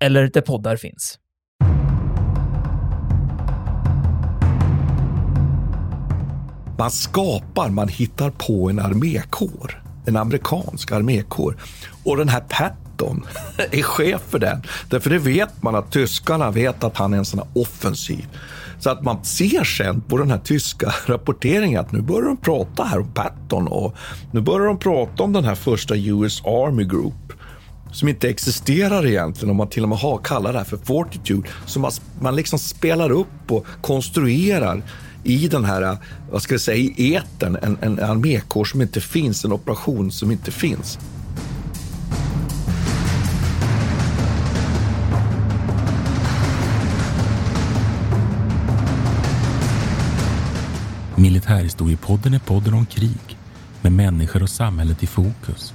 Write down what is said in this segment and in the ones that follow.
eller där poddar finns. Man skapar, man hittar på en armékår. En amerikansk armékår. Och den här Patton är chef för den. Därför det vet man att tyskarna vet att han är en sån här offensiv. Så att man ser sen på den här tyska rapporteringen att nu börjar de prata här om Patton och nu börjar de prata om den här första US Army Group som inte existerar egentligen om man till och med har, kallar det här för Fortitude. Som man, man liksom spelar upp och konstruerar i den här, vad ska jag säga, i eten en, en armékår som inte finns, en operation som inte finns. Militärhistoriepodden är podden om krig med människor och samhället i fokus.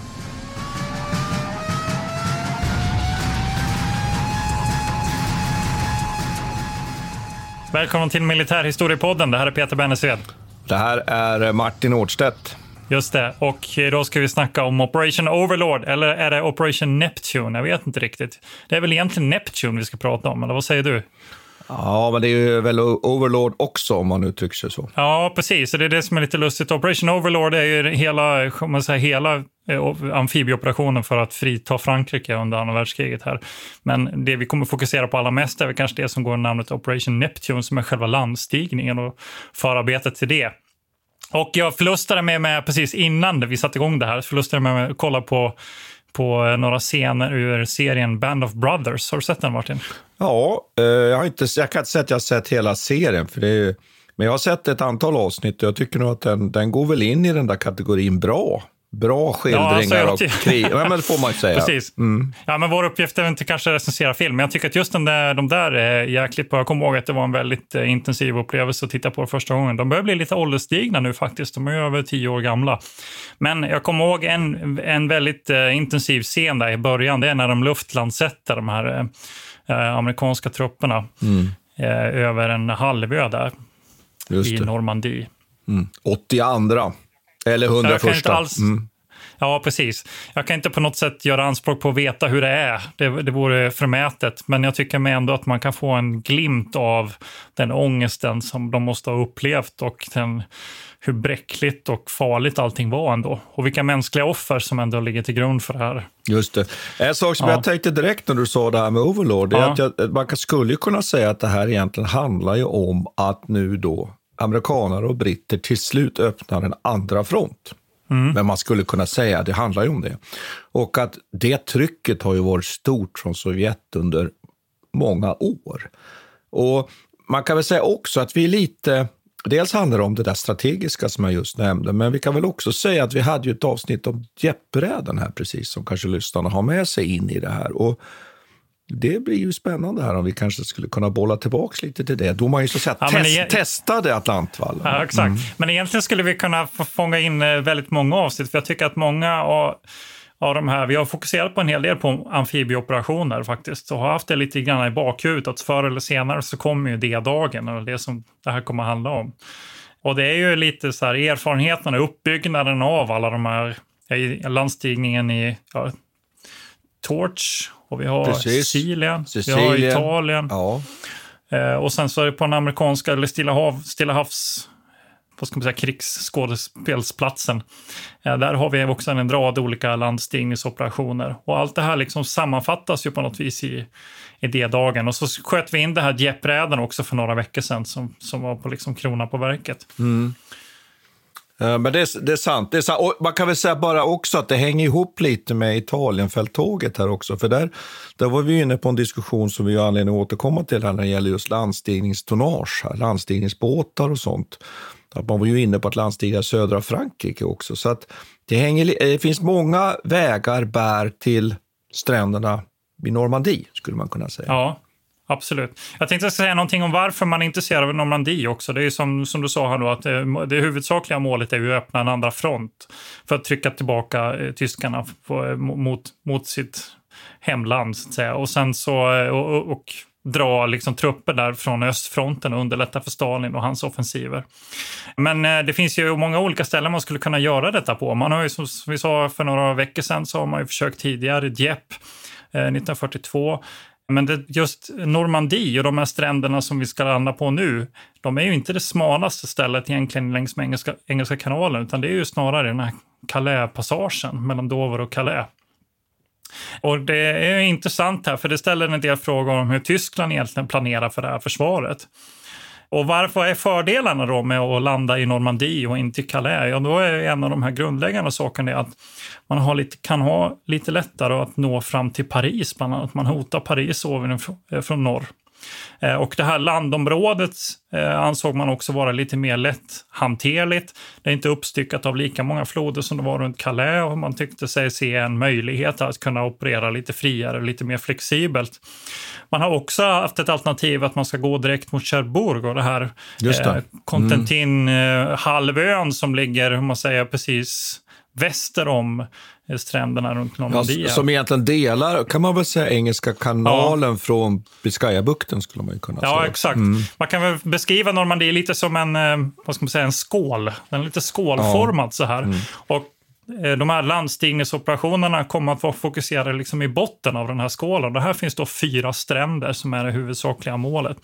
Välkommen till Militärhistoriepodden. Det här är Peter Bennesved. Det här är Martin Årdstedt. Just det. Och idag ska vi snacka om Operation Overlord, eller är det Operation Neptune? Jag vet inte riktigt. Det är väl egentligen Neptune vi ska prata om, eller vad säger du? Ja, men det är ju väl Overlord också om man uttrycker sig så. Ja, precis. Det är det som är lite lustigt. Operation Overlord är ju hela, man säger, hela eh, Eh, amfibieoperationen för att frita Frankrike under andra världskriget här. Men det vi kommer fokusera på allra mest är väl kanske det som går namnet Operation Neptune som är själva landstigningen och förarbetet till det. Och jag förlustade mig med, precis innan vi satte igång det här, förlustade mig med att kolla på, på eh, några scener ur serien Band of Brothers. Har du sett den Martin? Ja, eh, jag, har inte, jag kan inte säga att jag har sett hela serien, för det är, men jag har sett ett antal avsnitt och jag tycker nog att den, den går väl in i den där kategorin bra. Bra skildringar ja, alltså, av krig. Ja, men det får man ju säga. Precis. Mm. Ja, men vår uppgift är inte kanske recensera film, men jag tycker att just den där, de där är jäkligt bra. Jag kommer ihåg att det var en väldigt eh, intensiv upplevelse att titta på första gången. De börjar bli lite ålderstigna nu faktiskt. De är över tio år gamla. Men jag kommer ihåg en, en väldigt eh, intensiv scen där i början. Det är när de luftlandsätter de här eh, eh amerikanska trupperna mm. eh, över en halvö där i Normandie. Mm. 82 eller 101. Alls... Mm. Ja, precis. Jag kan inte på något sätt göra anspråk på att veta hur det är. Det, det vore förmätet. Men jag tycker med ändå att man kan få en glimt av den ångesten som de måste ha upplevt och den, hur bräckligt och farligt allting var ändå. Och vilka mänskliga offer som ändå ligger till grund för det här. Just det. En sak som ja. jag tänkte direkt när du sa det här med Overlord, ja. är att jag, man skulle kunna säga att det här egentligen handlar ju om att nu då amerikanare och britter till slut öppnar en andra front. Mm. Men man skulle kunna säga att det handlar ju om det. Och att det trycket har ju varit stort från Sovjet under många år. Och man kan väl säga också att vi lite Dels handlar det om det där strategiska som jag just nämnde, men vi kan väl också säga att vi hade ju ett avsnitt om jeppbrädan här precis, som kanske lyssnarna har med sig in i det här. Och det blir ju spännande här om vi kanske skulle kunna bolla tillbaka lite till det. Då man ju så att ja, test, e testade Atlantvallen. Ja, exakt. Mm. Men egentligen skulle vi kunna fånga in eh, väldigt många avsnitt, för jag tycker att många av, av de här, vi har fokuserat på en hel del på amfibieoperationer faktiskt och har haft det lite grann i bakhuvudet att förr eller senare så kommer ju D-dagen och det som det här kommer handla om. Och det är ju lite så här erfarenheterna, uppbyggnaden av alla de här, landstigningen i ja, Torch och vi har Precis. Sicilien, Sicilien, vi har Italien. Ja. Eh, och sen så är det på den amerikanska, eller Stilla, hav, Stilla havs vad ska man säga, krigsskådespelsplatsen. Eh, där har vi också en rad olika landstigningsoperationer. Och allt det här liksom sammanfattas ju på något vis i, i D-dagen. Och så sköt vi in det här jeppräden också för några veckor sedan som, som var på liksom krona på verket. Mm. Eh, men det är, det är, sant. det är sant. Och man kan väl säga bara också att det hänger ihop lite med Italienfälttåget här också. För där, där var vi inne på en diskussion som vi har anledning att återkomma till här när det gäller just landstigningstonnage, här, landstigningsbåtar och sånt. Att man var ju inne på att landstiga södra Frankrike också. Så att det, hänger, det eh, finns många vägar bär till stränderna i Normandie, skulle man kunna säga. Ja, absolut. Jag tänkte säga någonting om varför man är intresserad av Normandie också. Det är som, som du sa här då, att eh, det, det huvudsakliga målet är ju att öppna en andra front för att trycka tillbaka eh, tyskarna på, eh, mot, mot sitt hemland, så att säga. Och sen så, och, och dra liksom trupper där från östfronten och underlätta för Stalin och hans offensiver. Men eh, det finns ju många olika ställen man skulle kunna göra detta på. Man har ju som vi sa för några veckor sedan så har man ju försökt tidigare, Dieppe eh, 1942. Men det, just Normandie och de här stränderna som vi ska landa på nu, de är ju inte det smalaste stället egentligen längs med Engelska, Engelska kanalen, utan det är ju snarare den här Calais-passagen mellan Dover och Calais. Och det är intressant här, för det ställer en del frågor om hur Tyskland egentligen planerar för det här försvaret. Och varför är fördelarna då med att landa i Normandie och inte i Calais? Ja, då är en av de här grundläggande sakerna att man har lite, kan ha lite lättare att nå fram till Paris, bland annat. Man hotar Paris ovanifrån eh, från norr. Eh, och det här landområdet eh, ansåg man också vara lite mer lätthanterligt. Det är inte uppstyckat av lika många floder som det var runt Calais och man tyckte sig se en möjlighet att kunna operera lite friare, lite mer flexibelt. Man har också haft ett alternativ att man ska gå direkt mot Cherbourg och det här Just det. Eh, Contentin-halvön mm. som ligger, hur man säger, precis väster om stränderna runt Normandie. Ja, som egentligen delar, kan man väl säga, Engelska kanalen ja. från Biscayabukten skulle man ju kunna säga. Ja, exakt. Mm. Man kan väl beskriva Normandie lite som en, eh, vad ska man säga, en skål. Den är lite skålformad ja. så här. Mm. Och eh, de här landstigningsoperationerna kommer att vara fokuserade liksom i botten av den här skålen. Det här finns då fyra stränder som är det huvudsakliga målet.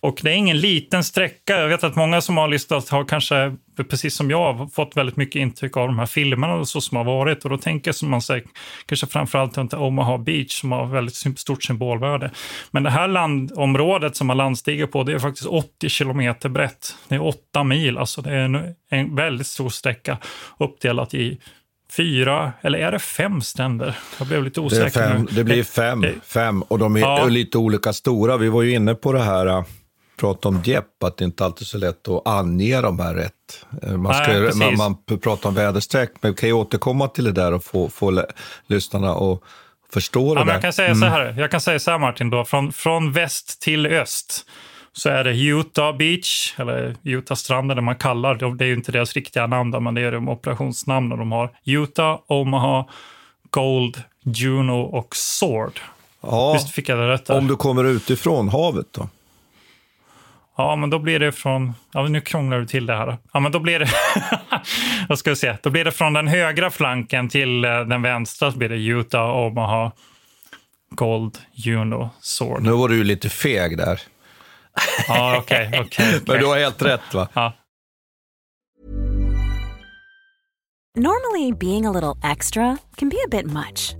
Och det är ingen liten sträcka. Jag vet att många som har lyssnat har kanske, precis som jag, fått väldigt mycket intryck av de här filmerna så som har varit. Och då tänker man sig kanske framförallt runt Omaha Beach som har väldigt stort symbolvärde. Men det här landområdet som man landstiger på, det är faktiskt 80 kilometer brett. Det är åtta mil, alltså det är en, en väldigt stor sträcka uppdelat i fyra, eller är det fem stränder? Jag blev lite osäker det, fem, det blir fem, fem och de är ja. lite olika stora. Vi var ju inne på det här prata om Jepp, att det inte alltid är så lätt att ange de här rätt. Eh, man, ska, Nej, man, man pratar om väderstreck, men vi kan ju återkomma till det där och få, få lyssnarna att förstå det ja, där. jag, kan säga mm. så här, jag kan säga så här Martin, då, från, från väst till öst så är det Utah Beach, eller Utah-stranden, det man kallar det. är ju inte deras riktiga namn, men det är de operationsnamnen de har. Utah, Omaha, Gold, Juno och Sword. Ja, Visst fick jag det rätt där? Om du kommer utifrån havet då? Ja, men då blir det från... Ja, nu krånglar du till det här. Ja, men då blir det... Vad ska vi se? Då blir det från den högra flanken till eh, den vänstra. Så blir det Utah, Omaha, Gold, Juno, Sword. Nu var du ju lite feg där. Ja, okej. Okay, okay, okay. Men du har helt rätt, va? Ja. Normally, being a little extra can be a bit much.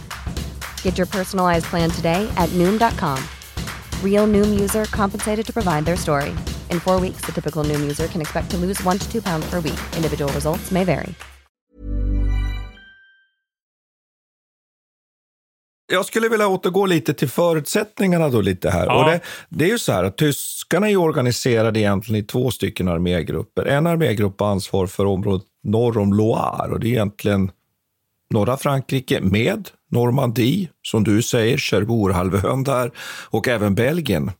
Get your personalized plan today at Noom.com. Real Noom user compensated to provide their story. In four weeks, the typical Noom user can expect to lose one to two pounds per week. Individual results may vary. Jag skulle vilja återgå lite till förutsättningarna då lite här. Ja. Och det, det är ju så här att tyskarna är organiserade egentligen i två stycken armégrupper. En armégrupp har ansvar för området norr om Loire och det är egentligen norra Frankrike med Normandie, som du säger, Cherbourghalvön där och även Belgien.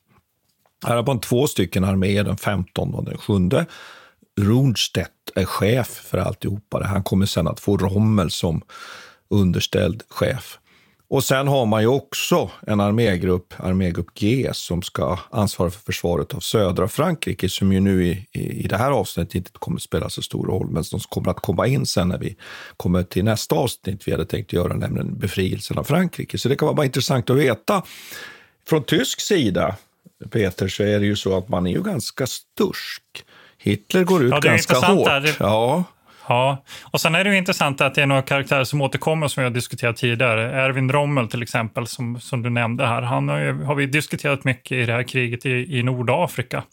Här har man två stycken arméer, den 15 och den 7. Rundstedt är chef för alltihopa. Han kommer sen att få Rommel som underställd chef. Och sen har man ju också en armégrupp, armégrupp G, som ska ansvara för försvaret av södra Frankrike, som ju nu i, i det här avsnittet inte kommer att spela så stor roll, men som kommer att komma in sen när vi kommer till nästa avsnitt vi hade tänkt göra, nämligen befrielsen av Frankrike. Så det kan vara intressant att veta. Från tysk sida, Peter, så är det ju så att man är ju ganska stursk. Hitler går ut Ja, ganska hårt. Det- Ja, Ja, och sen är det ju intressant att det är några karaktärer som återkommer som vi har diskuterat tidigare. Erwin Rommel till exempel, som, som du nämnde här. Han har, ju, har vi diskuterat mycket i det här kriget i, i Nordafrika.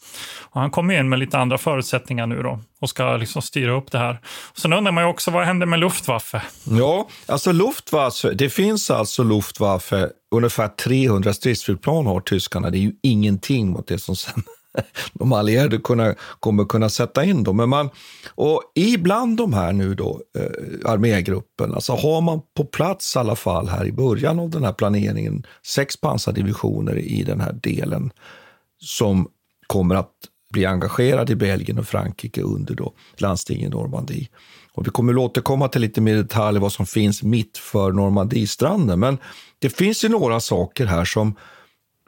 Och han kommer in med lite andra förutsättningar nu då och ska liksom styra upp det här. Och sen undrar man ju också, vad händer med Luftwaffe? Ja, alltså Luftwaffe, det finns alltså Luftwaffe, ungefär 300 stridsflygplan har tyskarna. Det är ju ingenting mot det som sen de allierade kunna, kommer kunna sätta in. Dem. Men man, och ibland de här nu då, eh, armégruppen, alltså har man på plats i alla fall här i början av den här planeringen sex pansardivisioner i den här delen som kommer att bli engagerad i Belgien och Frankrike under då landstinget i Normandie. Och vi kommer att återkomma till lite mer detalj vad som finns mitt för Normandiestranden. Men det finns ju några saker här som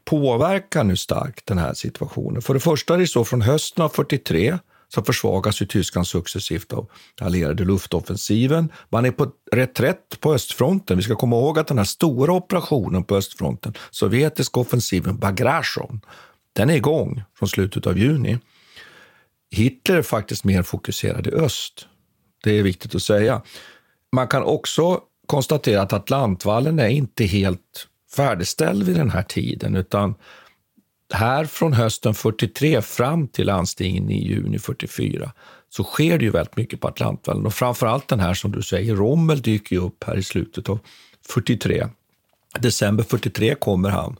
påverkar nu starkt den här situationen. För det första är det så från hösten av 43 så försvagas ju Tyskland successivt av allierade luftoffensiven. Man är på reträtt på östfronten. Vi ska komma ihåg att den här stora operationen på östfronten, sovjetiska offensiven Bagration, den är igång från slutet av juni. Hitler är faktiskt mer fokuserad i öst. Det är viktigt att säga. Man kan också konstatera att Atlantvallen är inte helt färdigställd vid den här tiden, utan här från hösten 43 fram till landstingen i juni 44 så sker det ju väldigt mycket på Atlantvallen och framför allt den här som du säger, Rommel dyker ju upp här i slutet av 43. December 43 kommer han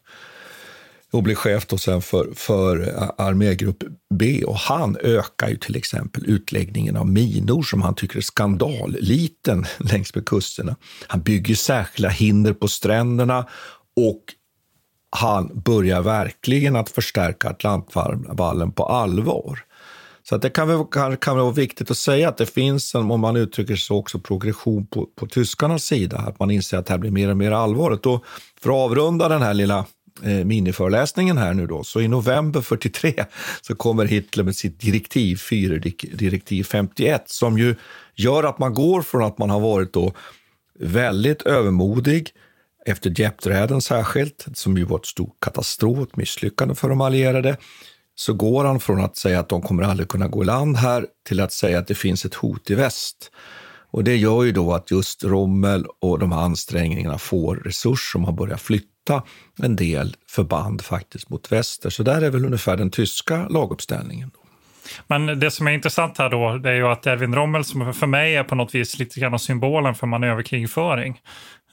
och blir chef då sen för, för armégrupp B. Och han ökar ju till exempel utläggningen av minor som han tycker är skandalliten längs med kusterna. Han bygger särskilda hinder på stränderna och han börjar verkligen att förstärka Atlantvallen på allvar. Så att det kan väl, kan, kan vara viktigt att säga att det finns, en, om man uttrycker sig så, också progression på, på tyskarnas sida. Att man inser att det här blir mer och mer allvarligt. Och för att avrunda den här lilla eh, miniföreläsningen här nu då, så i november 43 så kommer Hitler med sitt direktiv 4, direktiv 51, som ju gör att man går från att man har varit då väldigt övermodig, efter Djepträden särskilt, som ju var ett stort katastrof, ett misslyckande för de allierade, så går han från att säga att de kommer aldrig kunna gå i land här till att säga att det finns ett hot i väst. Och det gör ju då att just Rommel och de här ansträngningarna får resurser som man börjar flytta en del förband faktiskt mot väster. Så där är väl ungefär den tyska laguppställningen. Men det som är intressant här då, det är ju att Erwin Rommel, som för mig är på något vis lite grann symbolen för manöverkrigföring.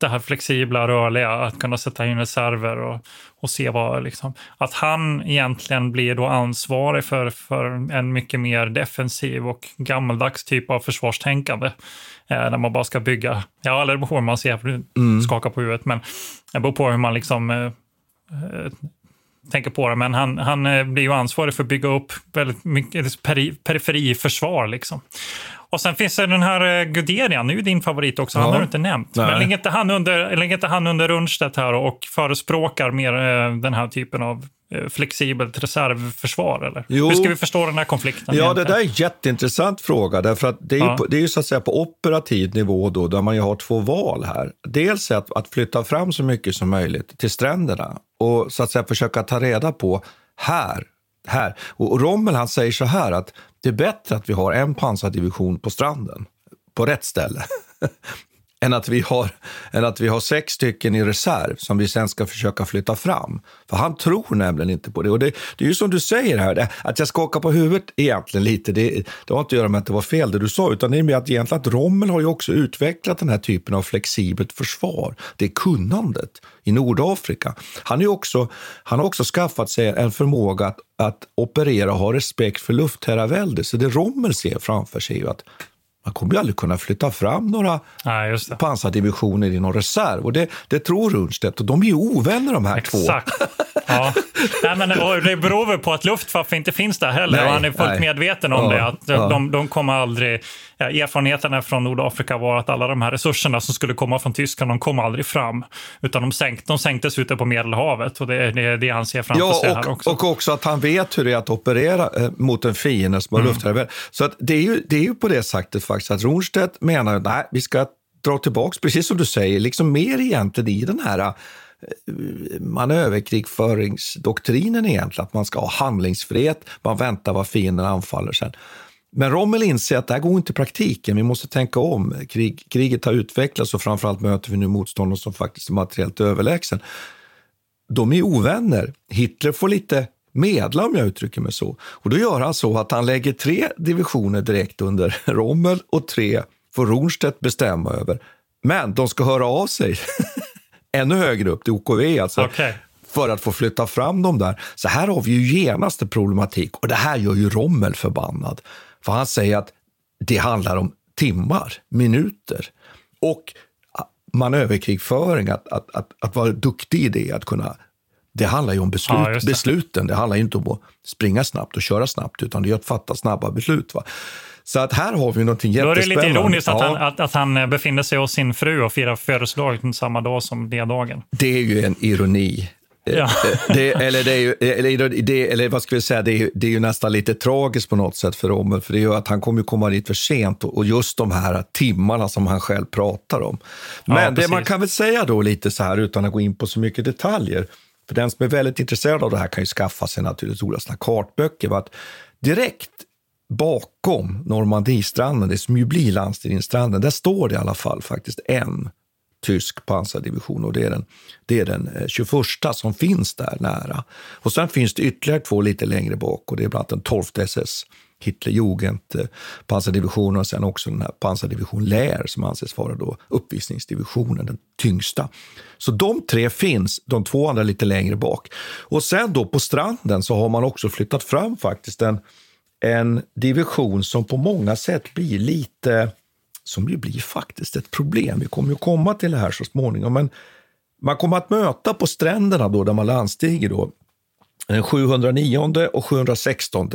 Det här flexibla, rörliga, att kunna sätta in reserver och, och se vad, liksom, att han egentligen blir då ansvarig för, för en mycket mer defensiv och gammaldags typ av försvarstänkande. Eh, där man bara ska bygga, ja, eller det beror på hur man ser, Mm. skakar på huvudet, men det beror på hur man liksom eh, eh, tänker på det, men han, han eh, blir ju ansvarig för att bygga upp väldigt mycket peri, periferiförsvar. Liksom. Och sen finns det den här eh, Guderian, nu är din favorit också, han Ja. har du inte nämnt. Nej. Men ligger inte han under, ligger inte han under Rundstedt här och förespråkar mer eh, den här typen av flexibelt reservförsvar? Eller? Jo. Hur ska vi förstå den här konflikten? Ja, det egentligen? där är en jätteintressant fråga. Därför att det, är Ja. på, det är ju så att säga på operativ nivå då, där man ju har två val här. Dels att, att flytta fram så mycket som möjligt till stränderna och så att säga försöka ta reda på här, här. Och, och Rommel han säger så här att det är bättre att vi har en pansardivision på stranden, på rätt ställe, än att, vi har, än att vi har sex stycken i reserv som vi sen ska försöka flytta fram. För han tror nämligen inte på det. Och det, det är ju som du säger här, att jag skakar på huvudet egentligen lite, det, det har inte att göra med att det var fel det du sa, utan det är med att egentligen att Rommel har ju också utvecklat den här typen av flexibelt försvar. Det är kunnandet i Nordafrika. Han, är också, han har också skaffat sig en förmåga att, att operera och ha respekt för luftherravälde. Så det Rommel ser framför sig är ju att man kommer ju aldrig kunna flytta fram några Nej, pansardivisioner i någon reserv. Och det, det tror Rundstedt. Och de är ju ovänner de här Exakt. två. Ja. Nej, men, det beror väl på att Luftwaffe inte finns där heller. Nej, och han är fullt nej. medveten om ja, det. Att ja. de, de kommer aldrig... Ja, erfarenheterna från Nordafrika var att alla de här resurserna som skulle komma från Tyskland, de kom aldrig fram. Utan de, sänkt, de sänktes ute på Medelhavet. Och det är det han ser framför ja, sig och, här också. Och också att han vet hur det är att operera eh, mot en fiende som har mm. luftherravälde. Så att det, är ju, det är ju på det sättet faktiskt att Rundstedt menar att vi ska dra tillbaka, precis som du säger, liksom mer egentligen i den här eh, manöverkrigföringsdoktrinen egentligen, att man ska ha handlingsfrihet, man väntar vad fienden anfaller sen. Men Rommel inser att det här går inte i praktiken, vi måste tänka om. Krig, kriget har utvecklats och framförallt möter vi nu motståndare som faktiskt är materiellt överlägsen. De är ovänner. Hitler får lite medla om jag uttrycker mig så. Och då gör han så att han lägger tre divisioner direkt under Rommel och tre får Ronstedt bestämma över. Men de ska höra av sig ännu högre upp till OKV alltså. Okay. För att få flytta fram dem där. Så här har vi ju genast en problematik och det här gör ju Rommel förbannad. För han säger att det handlar om timmar, minuter. Och manöverkrigföring, att, att, att, att vara duktig i det, att kunna det handlar ju om beslut, ja, det. besluten. Det handlar inte om att springa snabbt och köra snabbt, utan det är att fatta snabba beslut. Va? Så att här har vi någonting jättespännande. Då är det lite ironiskt att, han, att, att han befinner sig hos sin fru och firar födelsedag samma dag som det dagen. Det är ju en ironi. Ja. Eh, det, eller, det är ju, eller, det, eller vad ska vi säga, det är, det är ju nästan lite tragiskt på något sätt för Rommel, för det är att han kommer komma dit för sent och, och just de här timmarna som han själv pratar om. Men ja, det man kan väl säga då lite så här utan att gå in på så mycket detaljer, för den som är väldigt intresserad av det här kan ju skaffa sig naturligtvis olika kartböcker. Att direkt bakom Normandiestranden, det som ju blir Landstingsstranden, där står det i alla fall faktiskt en tysk pansardivision och det är den, det är den eh, 21 som finns där nära. Och sen finns det ytterligare två lite längre bak och det är bland annat den 12 SS Hitlerjugend, eh, pansardivisionen och sen också den här pansardivision Lär som anses vara då uppvisningsdivisionen, den tyngsta. Så de tre finns, de två andra lite längre bak. Och sen då på stranden så har man också flyttat fram faktiskt en, en division som på många sätt blir lite, som ju blir faktiskt ett problem. Vi kommer ju komma till det här så småningom, men man kommer att möta på stränderna då, där man landstiger då, den 709 och 716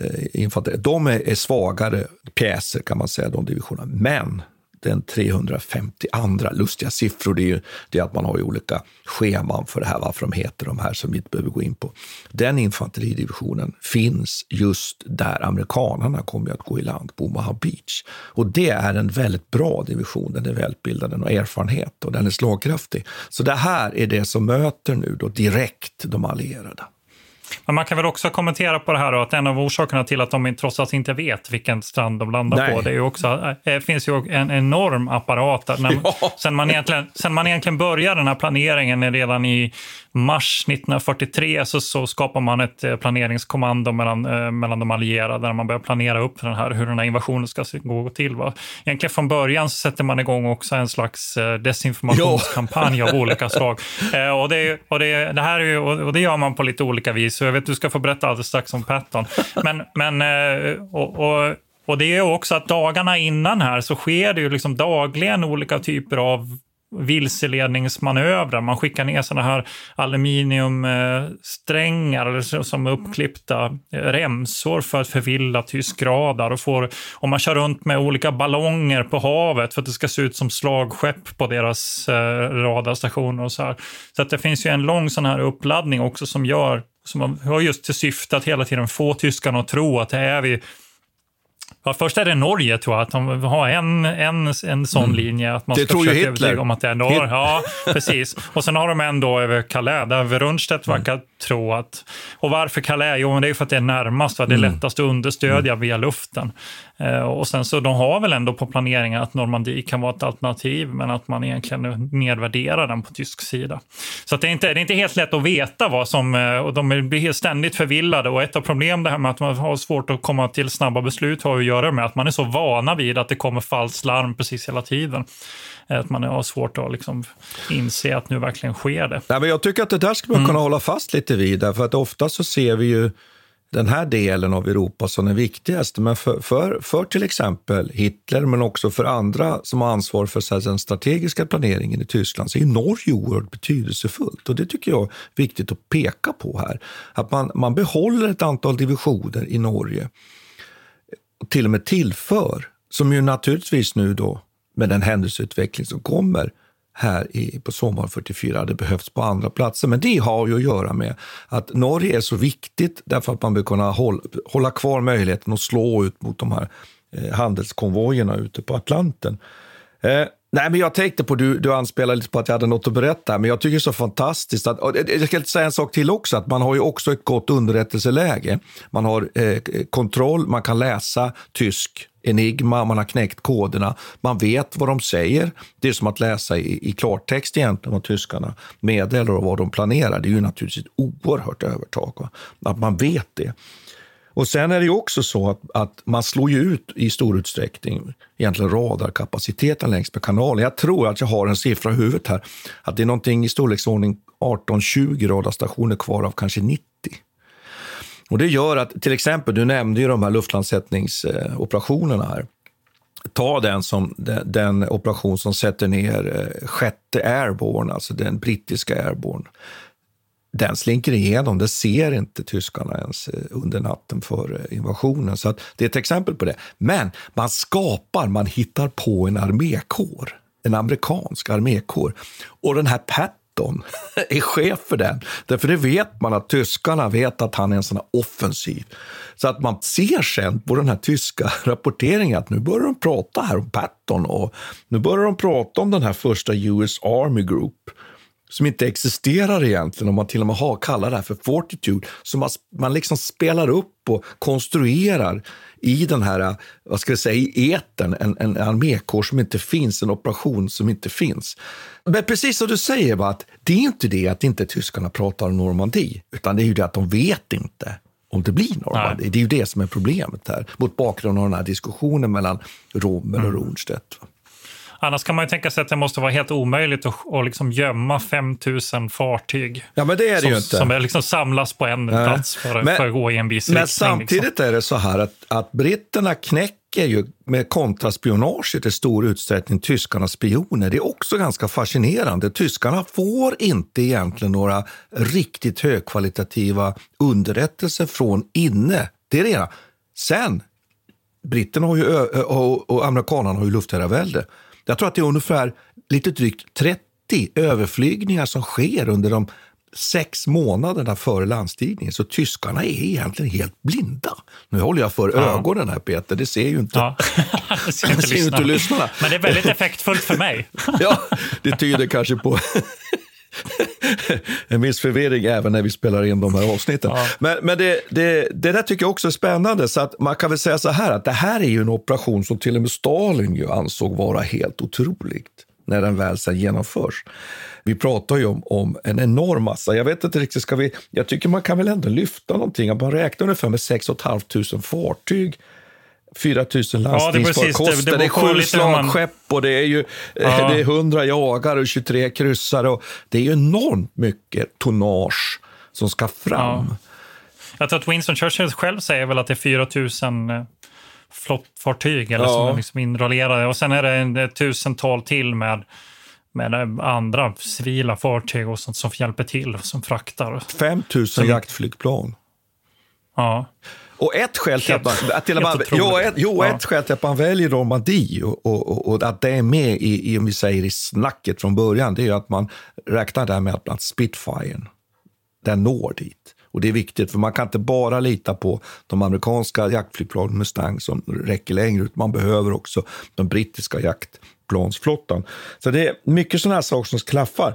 Eh, infanteri. De är, är svagare pjäser kan man säga, de divisionerna. Men den 352 lustiga siffror, det är, ju, det är att man har ju olika scheman för det här, varför de heter de här som vi inte behöver gå in på. Den infanteridivisionen finns just där amerikanerna kommer att gå i land, på Omaha Beach. Och det är en väldigt bra division, den är välutbildad, den har erfarenhet och den är slagkraftig. Så det här är det som möter nu då direkt de allierade. Men man kan väl också kommentera på det här då, att en av orsakerna till att de trots allt inte vet vilken strand de landar Nej. på, det är ju också, det eh, finns ju en enorm apparat där. När, ja. sen, man egentligen, sen man egentligen börjar den här planeringen redan i mars 1943 så, så skapar man ett eh, planeringskommando mellan, eh, mellan de allierade där man börjar planera upp den här, hur den här invasionen ska gå till. Va? Egentligen från början så sätter man igång också en slags desinformationskampanj av olika slag. och, det, och, det, det här är ju, och det gör man på lite olika vis så jag vet du ska få berätta alldeles strax om Patton. Men, men eh, och, och, och det är också att dagarna innan här så sker det ju liksom dagligen olika typer av vilseledningsmanövrar. Man skickar ner sådana här aluminiumsträngar som uppklippta remsor för att förvilla tysk radar. Och, får, och man kör runt med olika ballonger på havet för att det ska se ut som slagskepp på deras eh, radarstationer. Och så här. så att det finns ju en lång sån här uppladdning också som gör som har just till syfte att hela tiden få tyskarna att tro att det är vi Ja, först är det Norge tror jag, att de har en, en, en sån mm. linje. Att man det ska tror ju Hitler. Om att det är Norge. Ja, precis. Och sen har de en då över Calais, där Rundstedt mm. verkar tro att... Och varför Calais? Jo, men det är för att det är närmast, va? det är mm. lättast att understödja mm. via luften. Eh, och sen så de har väl ändå på planeringen att Normandie kan vara ett alternativ, men att man egentligen nedvärderar den på tysk sida. Så det, är inte, det är inte helt lätt att veta vad som, eh, och de blir ständigt förvillade. Och ett av problemen det här med att man har svårt att komma till snabba beslut har att göra med att man är så vana vid att det kommer falskt larm precis hela tiden. Att man har svårt att liksom inse att nu verkligen sker det. Ja, men jag tycker att det där ska man kunna mm. hålla fast lite vid, därför att ofta så ser vi ju den här delen av Europa som den viktigaste. Men för, för, för till exempel Hitler, men också för andra som har ansvar för den strategiska planeringen i Tyskland, så är Norge oerhört betydelsefullt. Och det tycker jag är viktigt att peka på här. Att man, man behåller ett antal divisioner i Norge, och till och med tillför, som ju naturligtvis nu då med den händelseutveckling som kommer här i, på sommaren 44 hade behövts på andra platser. Men det har ju att göra med att Norge är så viktigt därför att man vill kunna hålla, hålla kvar möjligheten att slå ut mot de här eh, handelskonvojerna ute på Atlanten. Eh, Nej, men jag tänkte på, du, du anspelade lite på att jag hade något att berätta, men jag tycker det är så fantastiskt att, eh, jag ska säga en sak till också, att man har ju också ett gott underrättelseläge. Man har eh, kontroll, man kan läsa tysk enigma, man har knäckt koderna, man vet vad de säger. Det är som att läsa i, i klartext egentligen vad tyskarna meddelar och vad de planerar. Det är ju naturligtvis ett oerhört övertag, va? att man vet det. Och sen är det ju också så att, att man slår ju ut i stor utsträckning egentligen radarkapaciteten längs med kanalen. Jag tror att jag har en siffra i huvudet här, att det är någonting i storleksordning 18-20 radarstationer kvar av kanske 90. Och det gör att, till exempel, du nämnde ju de här luftlandsättningsoperationerna här. Ta den, som, den, den operation som sätter ner eh, sjätte Airborne, alltså den brittiska Airborne den slinker igenom. Det ser inte tyskarna ens eh, under natten före eh, invasionen. Så det är ett exempel på det. Men man skapar, man hittar på en armékår. En amerikansk armékår. Och den här Patton är chef för den. Därför det vet man att tyskarna vet att han är en sån offensiv. Så att man ser sen på den här tyska rapporteringen att nu börjar de prata här om Patton och nu börjar de prata om den här första US Army Group som inte existerar egentligen, om man till och med har, kallar det här för fortitude, som man, man liksom spelar upp och konstruerar i den här, vad ska jag säga, i eten, en, en armékår som inte finns, en operation som inte finns. Men precis som du säger, va, att det är inte det att inte tyskarna pratar om Normandie, utan det är ju det att de vet inte om det blir Normandie. Nej. Det är ju det som är problemet här, mot bakgrund av den här diskussionen mellan Rommel och mm. Rundstedt. Annars kan man ju tänka sig att det måste vara helt omöjligt att, att liksom gömma 5 000 fartyg. Ja, men det är det som, ju inte. Som liksom samlas på en Nej. plats för, men, för, att gå i en viss Men riktning, samtidigt liksom. är det så här att, att britterna knäcker ju med kontraspionaget i stor utsträckning tyskarnas spioner. Det är också ganska fascinerande. Tyskarna får inte egentligen några riktigt högkvalitativa underrättelser från inne. Det är det ena. Sen, britterna har ju, och, och amerikanerna har ju luftherravälde. Jag tror att det är ungefär lite drygt 30 överflygningar som sker under de sex månaderna före landstigningen. Så tyskarna är egentligen helt blinda. Nu håller jag för ja. ögonen här Peter, det ser ju inte, ja. det ser inte, ser inte lyssnarna. Men det är väldigt effektfullt för mig. ja, det tyder kanske på en viss förvirring även när vi spelar in de här avsnitten. Ja. Men, men det, det, det där tycker jag också är spännande. Så att man kan väl säga så här att det här är ju en operation som till och med Stalin ju ansåg vara helt otroligt när den väl sen genomförs. Vi pratar ju om, om en enorm massa. Jag vet inte riktigt, ska vi, jag tycker man kan väl ändå lyfta någonting. Man räknar ungefär med 6 500 fartyg 4 000 lastningsfarkoster, ja, det, det, är sju slagskepp och det är ju ja. det är 100 jagare och 23 kryssare. Och det är ju enormt mycket tonnage som ska fram. Ja. Jag tror att Winston Churchill själv säger väl att det är 4 000 eh, flottfartyg eller ja. som är liksom inrollerade. Och sen är det ett tusental till med med andra civila fartyg och sånt som hjälper till, som fraktar. 5 000 jaktflygplan. Ja. Och ett skäl till att man, till att man, jo, ett, jo, ett skäl till att man väljer Normandie och, och, och, att det är med i, i, om vi säger, i snacket från början, det är att man räknar där med att Spitfire, den når dit. Och det är viktigt, för man kan inte bara lita på de amerikanska jaktflygplanen Mustang som räcker längre, utan man behöver också den brittiska jaktplansflottan. Så det är mycket sådana här saker som klaffar.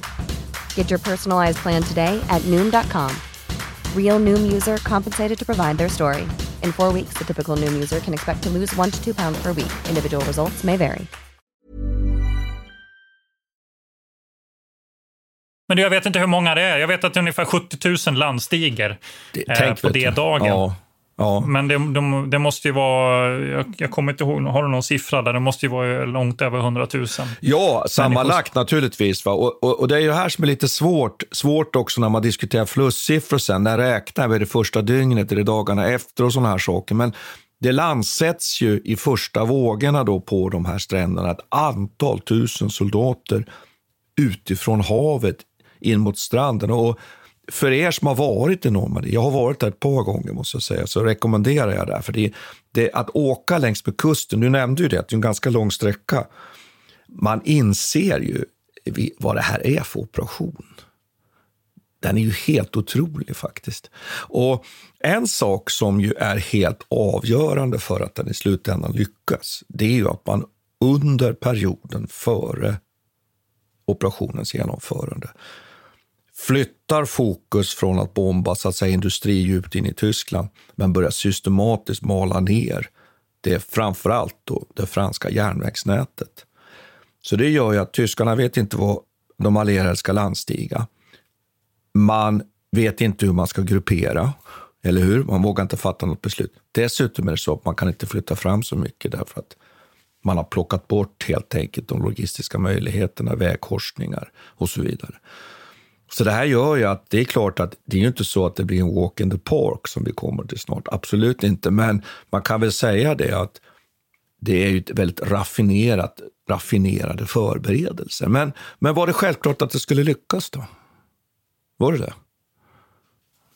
Get your personalized plan today at Noom.com. Real Noom user compensated to provide their story. In four weeks, the typical Noom user can expect to lose one to two pounds per week. Individual results may vary. Men jag vet inte hur många det är. Jag vet att det är ungefär 70 000 landstiger det, eh, på D-dagen. Ja. Ja. Men det, de, det, måste ju vara, jag, jag kommer inte ihåg, har du någon siffra där? Det måste ju vara långt över 100 000. Ja, sammanlagt naturligtvis. Va? Och, och, och, det är ju här som är lite svårt, svårt också när man diskuterar förlustsiffror sen. När räknar vi det första dygnet eller dagarna efter och sådana här saker. Men det landsätts ju i första vågorna då på de här stränderna ett antal tusen soldater utifrån havet in mot stranden. Och för er som har varit i Normandie, jag har varit där ett par gånger måste jag säga, så rekommenderar jag det. För det, det, att åka längs med kusten, du nämnde ju det, det är en ganska lång sträcka. Man inser ju vad det här är för operation. Den är ju helt otrolig faktiskt. Och en sak som ju är helt avgörande för att den i slutändan lyckas, det är ju att man under perioden före operationens genomförande flyttar fokus från att bomba så att säga, industri djupt in i Tyskland, men börjar systematiskt mala ner det framför allt då, det franska järnvägsnätet. Så det gör ju att tyskarna vet inte vad de allierade ska landstiga. Man vet inte hur man ska gruppera, eller hur? Man vågar inte fatta något beslut. Dessutom är det så att man kan inte flytta fram så mycket därför att man har plockat bort helt enkelt de logistiska möjligheterna, vägkorsningar och så vidare. Så det här gör ju att det är klart att det är ju inte så att det blir en walk in the park som vi kommer till snart. Absolut inte. Men man kan väl säga det att det är ju ett väldigt raffinerat, raffinerade förberedelser. Men, men var det självklart att det skulle lyckas då? Var det det?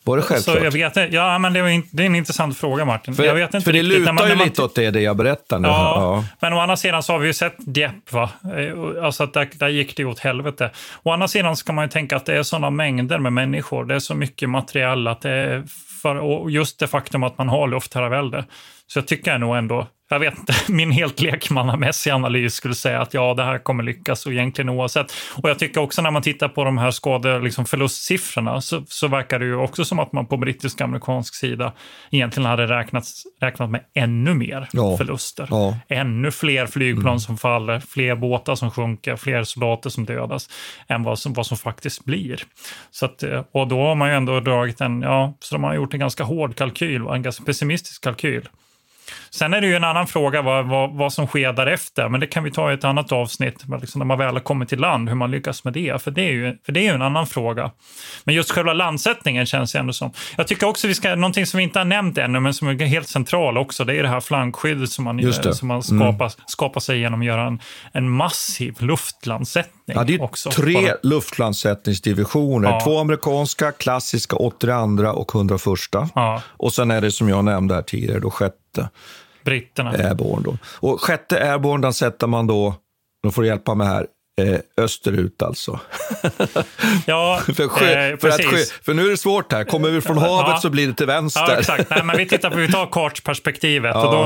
Var det självklart? Så jag vet, ja, men det, är en, det är en intressant fråga, Martin. För, jag vet inte för det riktigt. lutar man, ju man, lite åt det, det jag berättar nu. Ja, ja, men å andra sidan så har vi ju sett Dieppe, va? Eh, alltså att där, där gick det åt helvete. Å andra sidan ska man ju tänka att det är sådana mängder med människor. Det är så mycket material att det är för, och just det faktum att man har luftherravälde. Så jag tycker nog ändå jag vet inte, min helt lekmannamässiga analys skulle säga att ja, det här kommer lyckas och egentligen oavsett. Och jag tycker också när man tittar på de här skade, liksom förlustsiffrorna så, så verkar det ju också som att man på brittisk amerikansk sida egentligen hade räknat, räknat med ännu mer ja. förluster. Ja. Ännu fler flygplan mm. som faller, fler båtar som sjunker, fler soldater som dödas än vad som, vad som faktiskt blir. Så att, eh, och då har man ju ändå dragit en, ja, så de har gjort en ganska hård kalkyl, en ganska pessimistisk kalkyl. Sen är det ju en annan fråga vad, vad, vad, som sker därefter, men det kan vi ta i ett annat avsnitt, liksom när man väl har kommit till land, hur man lyckas med det. För det är ju, för det är ju en annan fråga. Men just själva landsättningen känns ju ändå som... Jag tycker också vi ska, någonting som vi inte har nämnt ännu, men som är helt central också, det är det här flankskyddet som man, som man skapar, mm. skapar sig genom att göra en, en massiv luftlandsättning. Ja, det är också. tre Bara... luftlandsättningsdivisioner. Ja. Två amerikanska, klassiska 82 och 101. Ja. Och sen är det som jag nämnde här tidigare, då sjätte Britterna. Airborne. Då. Och sjätte Airborne, den sätter man då, då får du hjälpa mig här, Eh, österut alltså. Ja, för, sjö, eh, för, att sjö, för nu är det svårt här. Kommer vi från havet ja. så blir det till vänster. Ja, exakt. Nej, men vi tittar på, vi tar kartperspektivet. Ja. Och då,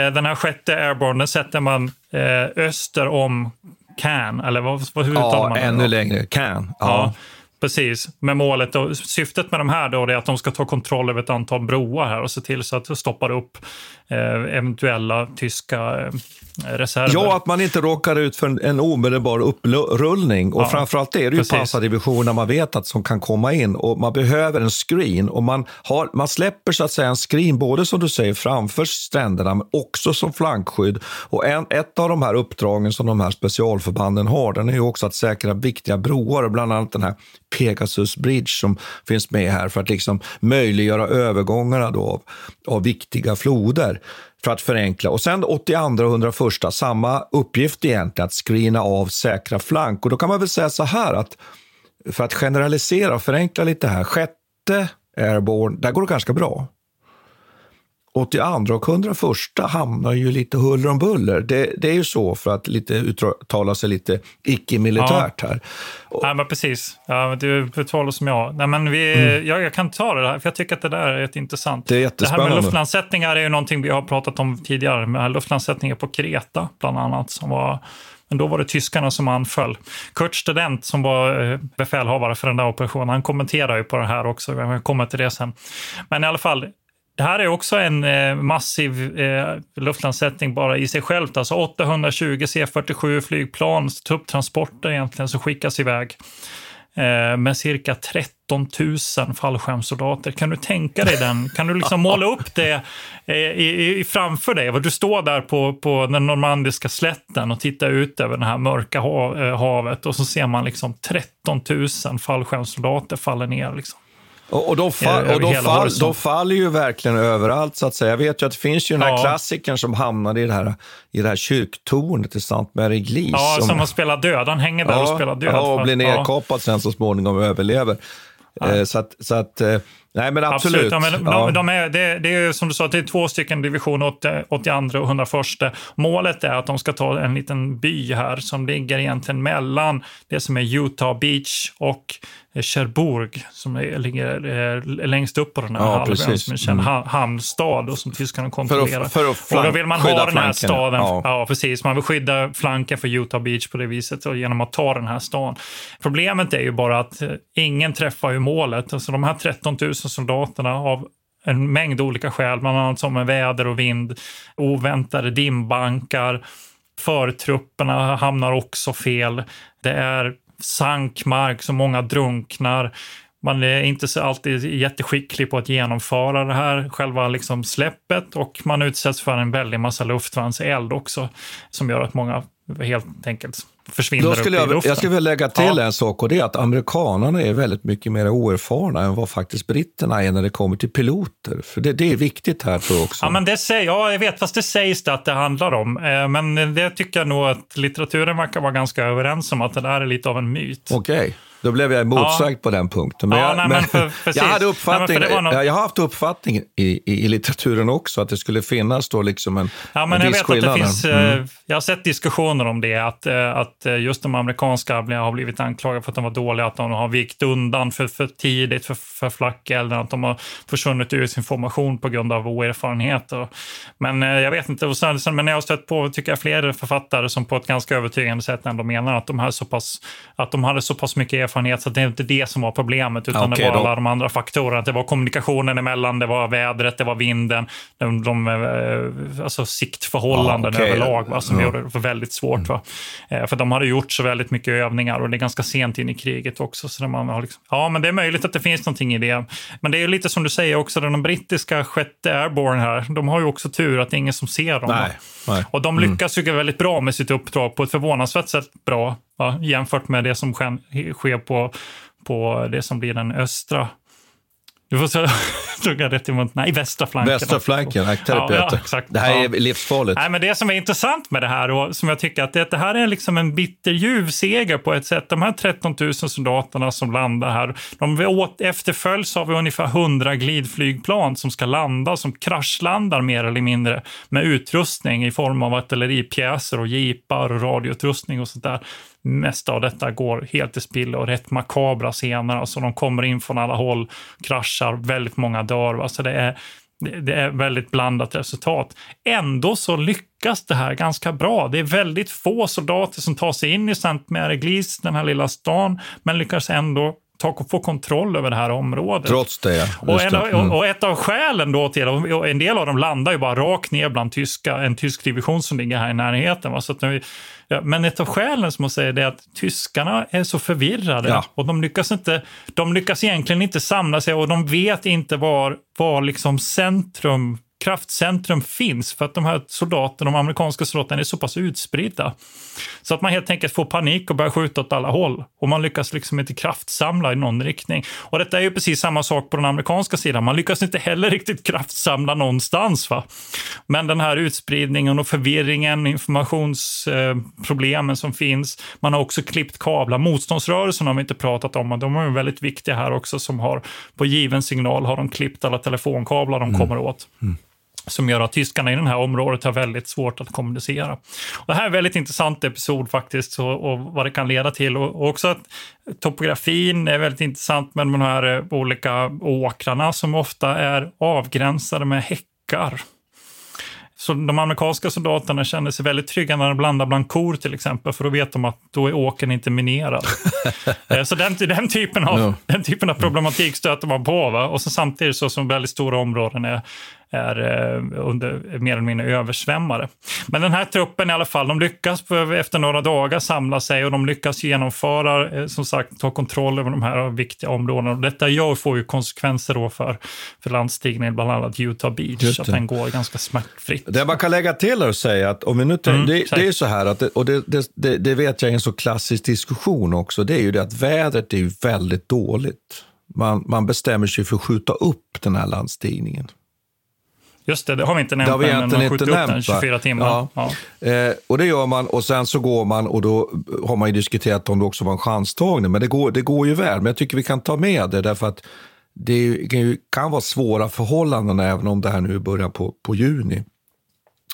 eh, den här sjätte Airborne, den sätter man eh, öster om Can, eller vad, hur uttalar ja, man det? ännu längre. Can. Ja. Precis, med målet och syftet med de här då är att de ska ta kontroll över ett antal broar här och se till så att stoppa stoppar upp eh, eventuella tyska eh, reserver. Ja, att man inte råkar ut för en, en omedelbar upprullning. Och ja, framförallt är det ju pansardivisioner man vet att som kan komma in och man behöver en screen. Och man, har, man släpper så att säga en screen både som du säger framför stränderna men också som flankskydd. Och en, ett av de här uppdragen som de här specialförbanden har den är ju också att säkra viktiga broar, bland annat den här Pegasus Bridge som finns med här för att liksom möjliggöra övergångarna då av, av viktiga floder för att förenkla. Och sen 82 och 101, samma uppgift egentligen, att screena av säkra flank. Och då kan man väl säga så här att för att generalisera och förenkla lite här, sjätte Airborne, där går det ganska bra. 82 och 101 hamnar ju lite huller om buller. Det, det, är ju så, för att lite uttala sig lite icke-militärt ja. här. Och... Nej, men precis. Ja, du uttalar som jag. Nej, men vi, mm. jag, jag kan ta det där, för jag tycker att det där är ett intressant. Det är jättespännande. Det här med luftlandsättningar är ju någonting vi har pratat om tidigare. Med luftlandsättningar på Kreta, bland annat, som var men då var det tyskarna som anföll. Kurt Student, som var eh, befälhavare för den där operationen, han kommenterar ju på det här också. Jag kommer till det sen. Men i alla fall, det här är också en eh, massiv eh, luftlandsättning bara i sig självt. Alltså 820 C-47 flygplan, tupptransporter egentligen, som skickas iväg eh, med cirka 13 000 fallskärmssoldater. Kan du tänka dig den? Kan du liksom måla upp det eh, i, i, framför dig? Du står där på, på den normandiska slätten och tittar ut över det här mörka hav, eh, havet och så ser man liksom 13 000 fallskärmssoldater falla ner. Liksom. Och, och, de, fall, och de, fall, de, faller ju verkligen överallt, så att säga. Jag vet ju att det finns ju den här ja. klassikern som hamnade i det här, i det här kyrktornet i St. Mary Glees. Ja, som, som har spelat död. Han hänger där ja, och spelar död. Ja, och blir nerkapad ja. sen så småningom och överlever. Ja. Eh, så att, så att eh, Nej, men absolut. absolut. Ja, men de, de, är, det, det, är som du sa, det är två stycken division 82 och 101. Målet är att de ska ta en liten by här som ligger egentligen mellan det som är Utah Beach och Cherbourg som är, ligger är, längst upp på den här ja, halvön som är en mm. hamnstad och som tyskarna kontrollerar. För att, för att och då vill man ha den här staden. Ja. ja. precis. Man vill skydda flanken för Utah Beach på det viset och genom att ta den här staden. Problemet är ju bara att eh, ingen träffar ju målet. Alltså de här 13 000 Liksom soldaterna av en mängd olika skäl, bland annat som med väder och vind, oväntade dimbankar, förtrupperna hamnar också fel. Det är sankmark så många drunknar. Man är inte så alltid jätteskicklig på att genomföra det här, själva liksom släppet och man utsätts för en väldig massa luftvärnseld också som gör att många helt enkelt försvinner Då skulle upp jag, i luften. Jag skulle vilja lägga till ja. en sak och det är att amerikanerna är väldigt mycket mer oerfarna än vad faktiskt britterna är när det kommer till piloter. För det, det är viktigt här tror jag också. Ja, men det säger, ja, jag vet, fast det sägs det att det handlar om. Eh, men det tycker jag nog att litteraturen verkar vara ganska överens om att det där är lite av en myt. Okej. Okay. Då blev jag motsagd ja. på den punkten. Men, ja, jag, nej, men för, jag, hade uppfattning, nej, något... jag har haft uppfattning i, i, i, litteraturen också, att det skulle finnas då liksom en, ja, men en jag viss vet att det finns, eh, mm. Jag har sett diskussioner om det, att, eh, att eh, just de amerikanska har blivit anklagade för att de var dåliga, att de har vikt undan för, för tidigt för, för flackelden, att de har försvunnit ur sin formation på grund av oerfarenhet. Och, men jag vet inte, och sen, men jag har stött på tycker jag, fler författare som på ett ganska övertygande sätt ändå menar att de, här så pass, att de hade så pass mycket erfarenhet så att det är inte det som var problemet, utan okay, det var då. alla de andra faktorerna. Det var kommunikationen emellan, det var vädret, det var vinden, de, de, eh, alltså siktförhållanden ah, okay. överlag va, som mm. gjorde det väldigt svårt. Va. Eh, för de hade gjort så väldigt mycket övningar och det är ganska sent in i kriget också. Så man har liksom, ja, men det är möjligt att det finns någonting i det. Men det är lite som du säger också, den brittiska sjätte Airborne här, de har ju också tur att det är ingen som ser dem. Nej, nej. Och de mm. lyckas mm. ju väldigt bra med sitt uppdrag på ett förvånansvärt sätt bra va? jämfört med det som sker på, på det som blir den östra du får tugga rätt i munnen. Nej, västra flanken. Västra flanken, ja, ja, exakt. Det här är livsfarligt. Nej, men det som är intressant med det här och som jag tycker att det, det här är liksom en bitterljuv seger på ett sätt. De här 13 000 soldaterna som landar här, de efterföljs av ungefär 100 glidflygplan som ska landa, som kraschlandar mer eller mindre med utrustning i form av artilleripjäser och jeepar och radioutrustning och sånt där mesta av detta går helt i spill och rätt makabra scener. Alltså de kommer in från alla håll, kraschar, väldigt många dör. Alltså det är, det är väldigt blandat resultat. Ändå så lyckas det här ganska bra. Det är väldigt få soldater som tar sig in i St. Mary Glees, den här lilla stan, men lyckas ändå ta, få kontroll över det här området. Trots det, och, en, mm. och, ett av skälen då till, en del av dem landar ju bara rakt ner bland tyska, en tysk division som ligger här i närheten. Va? Så att nu, ja, men ett av skälen som man säger är att tyskarna är så förvirrade ja. och de lyckas, inte, de lyckas egentligen inte samla sig och de vet inte var, var liksom centrum kraftcentrum finns för att de här soldaterna, de amerikanska soldaterna är så pass utspridda. Så att man helt enkelt får panik och börjar skjuta åt alla håll. Och man lyckas liksom inte kraftsamla i någon riktning. Och detta är ju precis samma sak på den amerikanska sidan. Man lyckas inte heller riktigt kraftsamla någonstans. Va? Men den här utspridningen och förvirringen, informationsproblemen som finns. Man har också klippt kablar. Motståndsrörelsen har vi inte pratat om, men de är väldigt viktiga här också som har på given signal har de klippt alla telefonkablar de mm. kommer åt. Mm som gör att tyskarna i det här området har väldigt svårt att kommunicera. Och det här är en väldigt intressant episod faktiskt och, och vad det kan leda till. Och, och, också att topografin är väldigt intressant med de här eh, olika åkrarna som ofta är avgränsade med häckar. Så de amerikanska soldaterna känner sig väldigt trygga när de blandar bland kor till exempel, för då vet de att då är åkern inte minerad. Eh, så den, den, typen av, no. den typen av problematik stöter man på. Va? Och så samtidigt så som väldigt stora områden är är eh, under, mer eller mindre översvämmade. Men den här truppen i alla fall, de lyckas efter några dagar samla sig och de lyckas genomföra, eh, som sagt, ta kontroll över de här viktiga områdena. Och detta gör, får ju konsekvenser då för, för landstigningen, bland annat Utah Beach, att den går ganska smärtfritt. Det man kan lägga till och säga att om vi nu mm, det, det, är så här att, och det, det, det vet jag är en så klassisk diskussion också, det är ju det att vädret är väldigt dåligt. Man, man bestämmer sig för att skjuta upp den här landstigningen. Just det, det har vi inte nämnt. Det har vi egentligen inte nämnt. Den 24 timmar. Ja. ja. Eh, och det gör man och sen så går man och då har man ju diskuterat om det också var en chanstagning. Men det går, det går ju väl. Men jag tycker vi kan ta med det därför att det kan, vara svåra förhållanden även om det här nu är början på, på juni.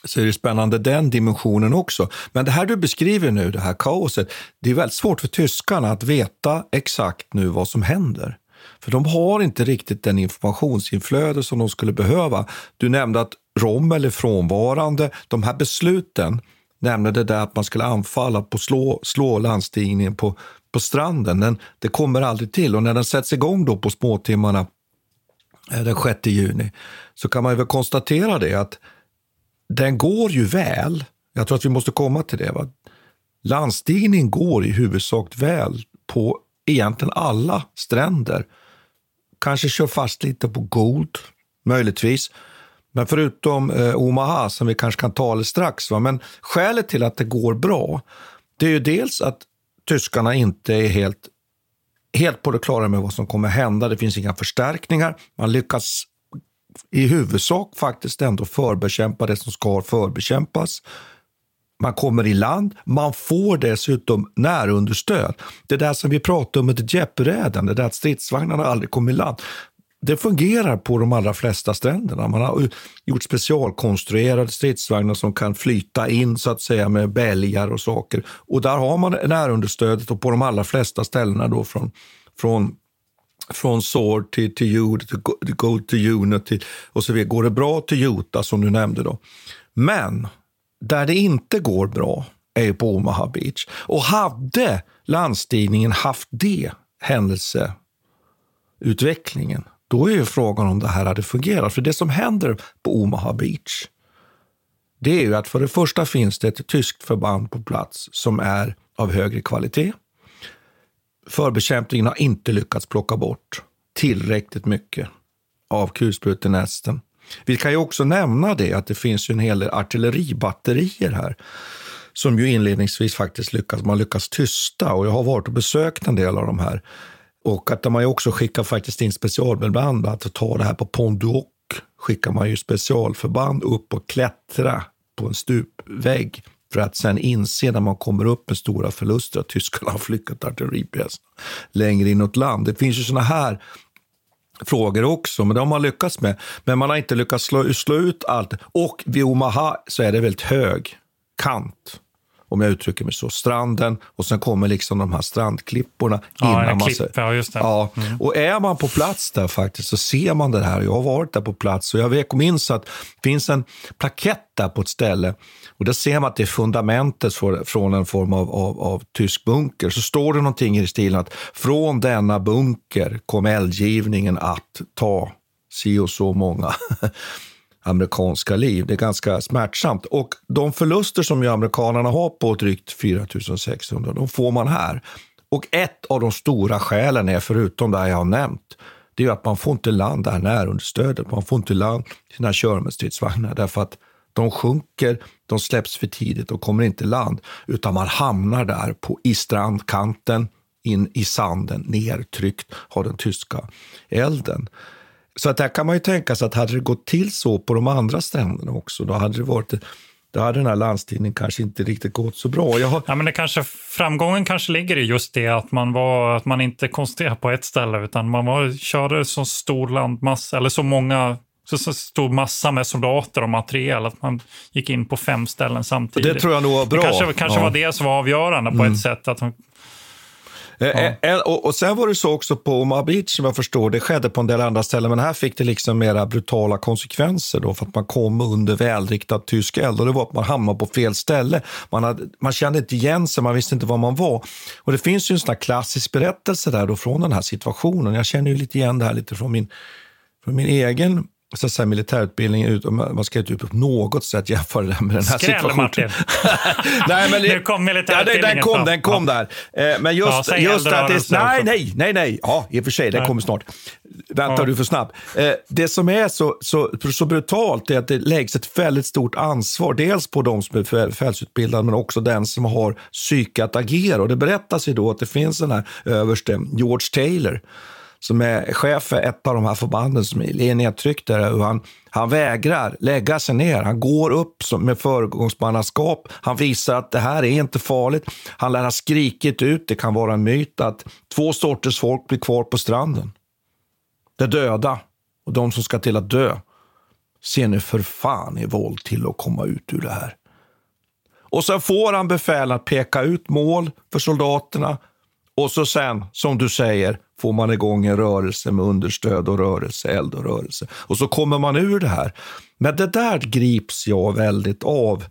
Så är det spännande den dimensionen också. Men det här du beskriver nu, det här kaoset, det är väldigt svårt för tyskarna att veta exakt nu vad som händer. För de har inte riktigt den informationsinflöde som de skulle behöva. Du nämnde att Rommel är frånvarande. De här besluten, nämnde det där att man skulle anfalla på slå, slå landstigningen på, på stranden, den, det kommer aldrig till. Och när den sätts igång då på småtimmarna eh, den 6 juni så kan man väl konstatera det att den går ju väl. Jag tror att vi måste komma till det. Va? Landstigningen går i huvudsak väl på egentligen alla stränder kanske kör fast lite på Gold, möjligtvis. Men förutom eh, Omaha, som vi kanske kan tala strax. Va? Men skälet till att det går bra, det är ju dels att tyskarna inte är helt, helt på det klara med vad som kommer hända. Det finns inga förstärkningar. Man lyckas i huvudsak faktiskt ändå förbekämpa det som ska förbekämpas man kommer i land, man får dessutom närunderstöd. Det där som vi pratade om med Jeppräden, det där att stridsvagnarna aldrig kom i land. Det fungerar på de allra flesta stränderna. Man har gjort specialkonstruerade stridsvagnar som kan flyta in så att säga med bälgar och saker. Och där har man närunderstödet och på de allra flesta ställena då från, från från SOR till, till Jude, till Gold till UNIT och så vidare. Går det bra till Jota som du nämnde då. Men där det inte går bra är på Omaha Beach. Och hade landstigningen haft det händelseutvecklingen, då är ju frågan om det här hade fungerat. För det som händer på Omaha Beach, det är ju att för det första finns det ett tyskt förband på plats som är av högre kvalitet. Förbekämpningen har inte lyckats plocka bort tillräckligt mycket av kulsprutenästen vi kan ju också nämna det att det finns ju en hel del artilleribatterier här som ju inledningsvis faktiskt lyckas, man lyckas tysta och jag har varit och besökt en del av de här. Och att man ju också skickar faktiskt in specialförband, att ta det här på Pont skickar man ju specialförband upp och klättra på en stupvägg för att sen inse när man kommer upp med stora förluster att tyskarna har flyttat artilleripjäserna längre inåt land. Det finns ju såna här frågor också, men det har man lyckats med. Men man har inte lyckats slå, slå ut allt. Och vid Omaha så är det väldigt hög kant om jag uttrycker mig så, stranden och sen kommer liksom de här strandklipporna. Ja, innan man klipp, ja, just det. Ja, Mm. och är man på plats där faktiskt så ser man det här. Jag har varit där på plats och jag vet- minns att det finns en plakett där på ett ställe och där ser man att det är fundamentet för- från en form av, av, av tysk bunker. Så står det någonting i stilen att från denna bunker kom eldgivningen att ta si och så många amerikanska liv. Det är ganska smärtsamt. Och de förluster som ju amerikanerna har på drygt 4 600, de får man här. Och ett av de stora skälen är, förutom det jag har nämnt, det är att man får inte land det här närunderstödet. Man får inte land sina kör med stridsvagnar därför att de sjunker, de släpps för tidigt och kommer inte i land, utan man hamnar där på, i strandkanten, in i sanden, nertryckt av den tyska elden. Så att där kan man ju tänka sig att hade det gått till så på de andra stränderna också, då hade det varit då hade den här landstigningen kanske inte riktigt gått så bra. Har, Ja, men det kanske, framgången kanske ligger i just det att man, var, att man inte koncentrerade på ett ställe utan man var, körde så stor landmassa, eller så många så, så stor massa med soldater och materiel att man gick in på fem ställen samtidigt. Det tror jag nog var bra. Det kanske, kanske Ja. var det som var avgörande på Mm. ett sätt. Att de, Ja. Eh, eh, eh, och, och sen var det så också på Omaha Beach som jag förstår, det skedde på en del andra ställen, men här fick det liksom mera brutala konsekvenser då för att man kom under välriktad tysk eld och det var att man hamnade på fel ställe. Man, hade, man kände inte igen sig, man visste inte var man var. Och det finns ju en sån här klassisk berättelse där då från den här situationen. Jag känner ju lite igen det här lite från min, från min egen så att säga, militärutbildning, ut- man ska inte på något sätt jämföra det med den här Skräll, situationen. Martin. nej, men det, Nu kom ja, militärutbildningen den kom, den kom Ja. där. Eh, Men just, Ja, just att det, nej, nej, nej, nej. Ja, i och för sig, den kommer snart. Vänta, Ja. du för snabb. Eh, Det som är så, så, så brutalt är att det läggs ett väldigt stort ansvar, dels på de som är befälsutbildade, men också den som har psyke att agera. Och det berättas ju då att det finns den här överste, George Taylor, som är chef för ett av de här förbanden som är nedtryckt där. Och han, han vägrar lägga sig ner. Han går upp som, med föregångsmannaskap. Han visar att det här är inte farligt. Han lär ha skrikit ut, det kan vara en myt, att två sorters folk blir kvar på stranden. De döda och de som ska till att dö. Se nu för fan i våld till att komma ut ur det här. Och sen får han befäl att peka ut mål för soldaterna och så sen, som du säger, får man igång en rörelse med understöd och rörelse, eld och rörelse. Och så kommer man ur det här. Men det där grips jag väldigt av.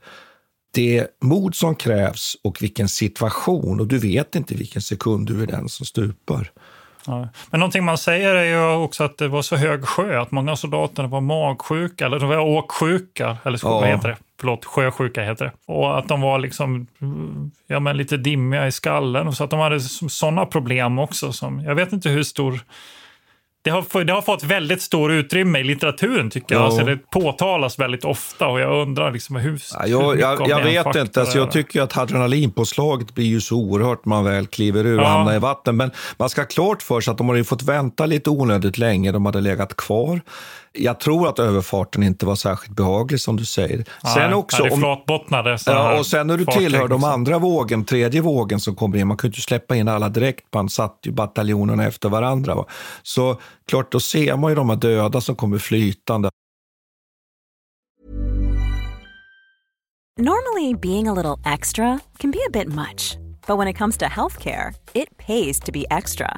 Det mod som krävs och vilken situation. Och du vet inte vilken sekund du är den som stupar. Ja. Men någonting man säger är ju också att det var så hög sjö att många av soldaterna var magsjuka eller de var åksjuka. Eller så, Ja. heter det? Förlåt, sjösjuka heter det. Och att de var liksom ja, men lite dimmiga i skallen. Och så att de hade sådana problem också. Som, jag vet inte hur stor... Det har, det har fått väldigt stor utrymme i litteraturen tycker jag. Ja. Alltså, det påtalas väldigt ofta och jag undrar liksom hur, Ja, jag, jag, jag vet inte. Alltså, jag tycker att adrenalinpåslaget blir ju så oerhört man väl kliver ur och Ja. hamnar i vatten. Men man ska ha klart för sig att de hade ju fått vänta lite onödigt länge. De hade legat kvar. Jag tror att överfarten inte var särskilt behaglig som du säger. Nej, nej, det är flatbottnade ja, och sen när du tillhör de också. andra vågen, tredje vågen som kommer in, man kunde ju släppa in alla direkt, man satt ju bataljonerna efter varandra. Va? Så klart, då ser man ju de här döda som kommer flytande. Normally, being a little extra can be a bit much, but when it comes to healthcare, it pays to be extra.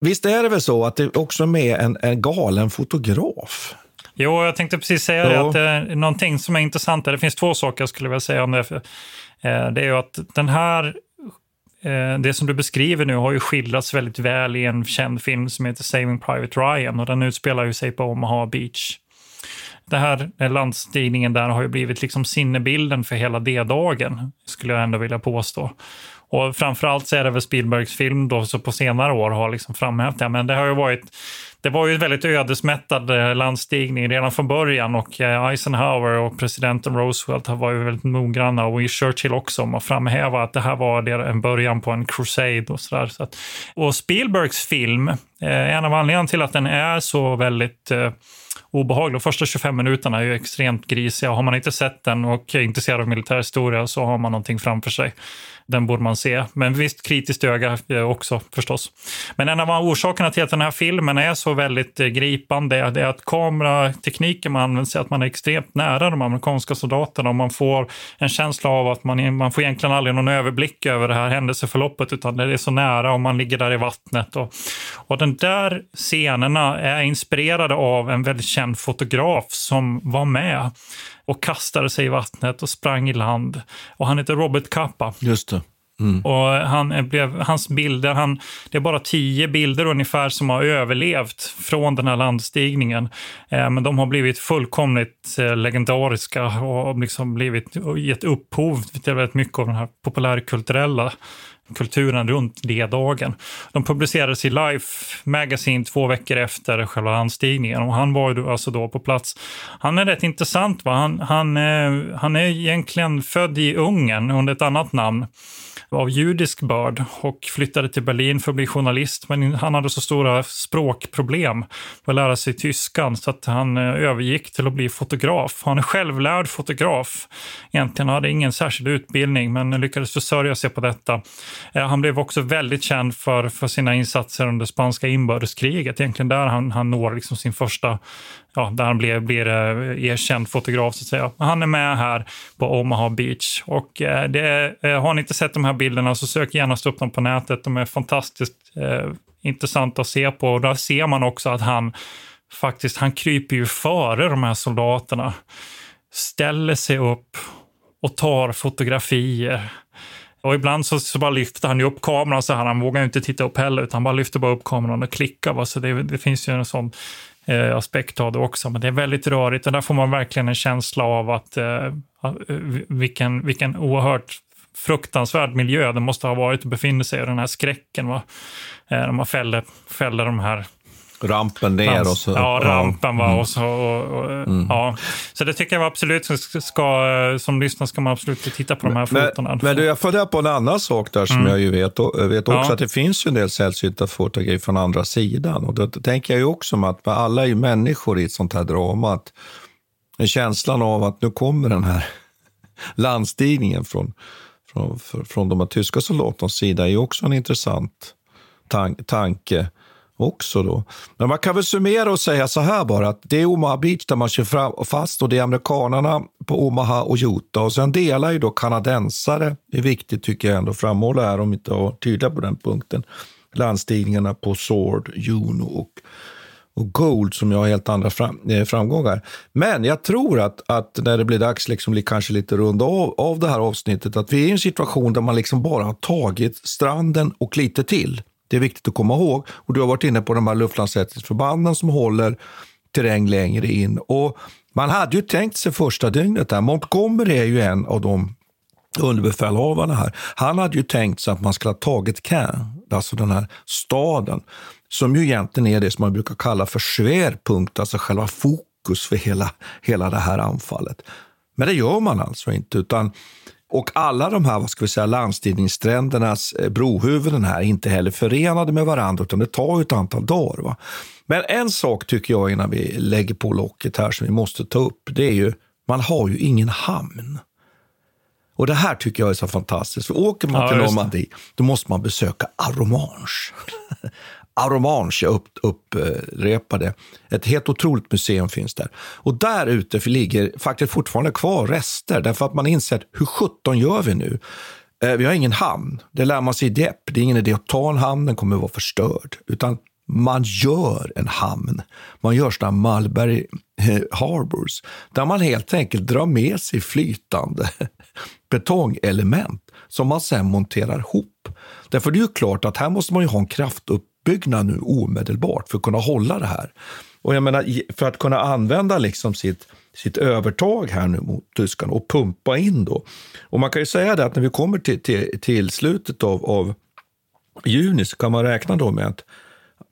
Visst är det väl så att det också är med en, en galen fotograf? Jo, jag tänkte precis säga det, att är någonting som är intressant Det finns två saker jag skulle vilja säga om det. Eh, det är ju att den här eh, det som du beskriver nu har ju skildrats väldigt väl i en känd film som heter Saving Private Ryan och den utspelar ju sig på Omaha Beach. Det här landstigningen där har ju blivit liksom sinnebilden för hela D-dagen, skulle jag ändå vilja påstå. Och framförallt så är det väl Spielbergs film då, så på senare år har liksom framhävt det. Men det har ju varit, det var ju en väldigt ödesmättad eh, landstigning redan från början och eh, Eisenhower och presidenten Roosevelt var ju väldigt noggranna och Churchill också om att framhäva att det här var en början på en crusade och sådär. Så och Spielbergs film, eh, en av anledningarna till att den är så väldigt obehaglig. De första 25 minuterna är ju extremt grisiga. Har man inte sett den och är intresserad av militärhistoria så har man någonting framför sig den borde man se. Men visst, kritiskt öga eh, också förstås. Men en av orsakerna till att den här filmen är så väldigt eh, gripande är att kameratekniken man använder sig att man är extremt nära de amerikanska soldaterna och man får en känsla av att man, man får egentligen aldrig någon överblick över det här händelseförloppet utan det är så nära och man ligger där i vattnet. Och, och den där scenerna är inspirerade av en väldigt känd fotograf som var med och kastade sig i vattnet och sprang i land. Och han heter Robert Kappa. Just det. Mm. Och han blev, hans bilder, han, det är bara tio bilder ungefär som har överlevt från den här landstigningen. Eh, men de har blivit fullkomligt eh, legendariska och liksom blivit, och gett upphov till väldigt mycket av den här populärkulturella kulturen runt D-dagen. De publicerades i Life Magazine två veckor efter själva anstigningen och han var ju alltså då på plats. Han är rätt intressant. Va? Han, han, eh, han är egentligen född i Ungern under ett annat namn av judisk börd och flyttade till Berlin för att bli journalist. Men han hade så stora språkproblem för att lära sig tyskan så att han eh, övergick till att bli fotograf. Han är självlärd fotograf. Egentligen hade ingen särskild utbildning men lyckades försörja sig på detta. Eh, han blev också väldigt känd för, för sina insatser under spanska inbördeskriget. Egentligen där han, han når liksom sin första ja, där han blir, blir eh, erkänd fotograf så att säga. Han är med här på Omaha Beach och eh, det, har ni inte sett de här bilderna så sök gärna upp dem på nätet. De är fantastiskt eh, intressanta att se på och där ser man också att han faktiskt, han kryper ju före de här soldaterna, ställer sig upp och tar fotografier. Och ibland så, så bara lyfter han ju upp kameran så här, han vågar inte titta upp heller, utan han bara lyfter bara upp kameran och klickar. Va? Så det, det finns ju en sån eh, aspekt av det också. Men det är väldigt rörigt och där får man verkligen en känsla av att eh, eh vilken, vilken oerhört fruktansvärd miljö det måste ha varit att befinna sig i, den här skräcken. Va? Eh, när man fäller, fäller de här Rampen ner och så. Ja, rampen var mm. och så. Och, och, mm. ja. så det tycker jag absolut ska, som lyssnare ska man absolut titta på de här fotona. Men, men du, jag funderar på en annan sak där som mm. jag ju vet, vet också, ja. att det finns ju en del sällsynta fotografier från andra sidan. Och då tänker jag ju också om att alla är ju människor i ett sånt här drama. Att känslan av att nu kommer den här landstigningen från, från, från de här tyska soldaternas sida är ju också en intressant tan tanke också. Då. Men man kan väl summera och säga så här bara, att det är Omaha Beach där man kör fram fast och det är amerikanarna på Omaha och Utah. Och sen delar ju då kanadensare, det är viktigt tycker jag ändå att framhålla här om inte har tydliga på den punkten, landstigningarna på Sword, Juno och och Gold som har helt andra fram, eh, framgångar. Men jag tror att, att när det blir dags, liksom, kanske lite runda av, av det här avsnittet, att vi är i en situation där man liksom bara har tagit stranden och lite till. Det är viktigt att komma ihåg. Och Du har varit inne på de här luftlandsättningsförbanden som håller terräng längre in. Och man hade ju tänkt sig första dygnet där. Montgomery är ju en av de underbefälhavarna här. Han hade ju tänkt sig att man skulle ha tagit Caen, alltså den här staden, som ju egentligen är det som man brukar kalla för svärpunkt, alltså själva fokus för hela, hela det här anfallet. Men det gör man alltså inte, utan och alla de här vad ska vi säga, landstigningssträndernas eh, brohuvuden här är inte heller förenade med varandra, utan det tar ett antal dagar. Va? Men en sak tycker jag innan vi lägger på locket här som vi måste ta upp, det är ju man har ju ingen hamn. Och det här tycker jag är så fantastiskt. För åker man Ja, till. Normandie, då måste man besöka Aromange. Aromange, jag upp, upprepade. Ett helt otroligt museum finns där. Och där ute ligger faktiskt fortfarande kvar rester, därför att man insett hur sjutton gör vi nu? Eh, vi har ingen hamn. Det lär man sig i Dieppe. Det är ingen idé att ta en hamn, den kommer att vara förstörd. Utan man gör en hamn. Man gör sådana Mulberry eh, Harbors, där man helt enkelt drar med sig flytande betongelement som man sen monterar ihop. Därför det är ju klart att här måste man ju ha en kraftupp utbyggnad nu omedelbart för att kunna hålla det här. Och jag menar, för att kunna använda liksom sitt, sitt övertag här nu mot tyskarna och pumpa in då. Och man kan ju säga det att när vi kommer till, till, till slutet av, av juni så kan man räkna då med att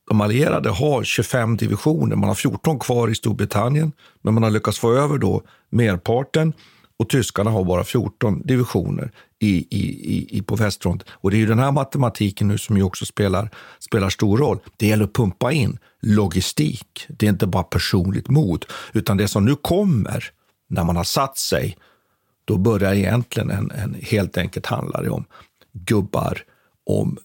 de allierade har 25 divisioner. Man har 14 kvar i Storbritannien, men man har lyckats få över då merparten och tyskarna har bara 14 divisioner i, i, i, i på västfront. Och det är ju den här matematiken nu som ju också spelar, spelar stor roll. Det gäller att pumpa in logistik. Det är inte bara personligt mod, utan det som nu kommer när man har satt sig, då börjar egentligen en, en helt enkelt handla det om gubbar, om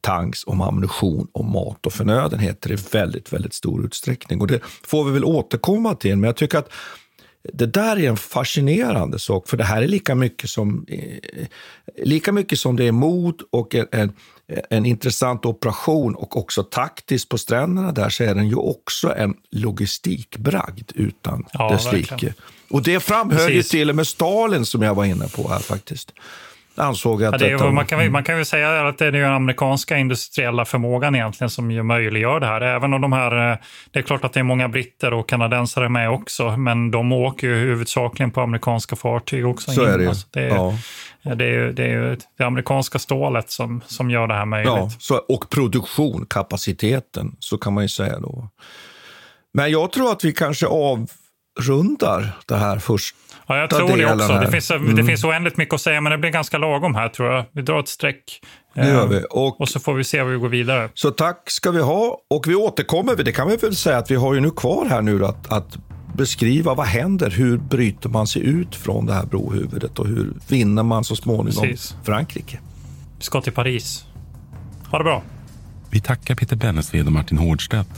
tanks, om ammunition, om mat och förnödenheter i väldigt, väldigt stor utsträckning. Och det får vi väl återkomma till, men jag tycker att det där är en fascinerande sak, för det här är lika mycket som, eh, lika mycket som det är mod och en, en, en intressant operation och också taktiskt på stränderna där så är den ju också en logistikbragd utan Ja, dess like. Och det framhöll ju till och med Stalin som jag var inne på här faktiskt. Ansåg att Ja, det detta- man, kan, man kan väl säga att det är den amerikanska industriella förmågan egentligen som ju möjliggör det här. Även om de här, eh, det är klart att det är många britter och kanadensare med också, men de åker ju huvudsakligen på amerikanska fartyg också. Så in. är det. Alltså, det, är, Ja. det, är, ju- det är ju det amerikanska stålet som, som gör det här möjligt. Ja, så, och produktion, kapaciteten, så kan man ju säga då. Men jag tror att vi kanske avrundar det här första Ja, jag tror det också. Det finns, det Mm. finns oändligt mycket att säga, men det blir ganska lagom här tror jag. Vi drar ett streck. Det gör Eh, vi. Och, och så får vi se hur vi går vidare. Så tack ska vi ha. Och vi återkommer, det kan vi väl säga att vi har ju nu kvar här nu att, att beskriva vad händer, hur bryter man sig ut från det här brohuvudet och hur vinner man så småningom Precis. Frankrike. Vi ska till Paris. Ha det bra. Vi tackar Peter Bennesved och Martin Hårdstedt.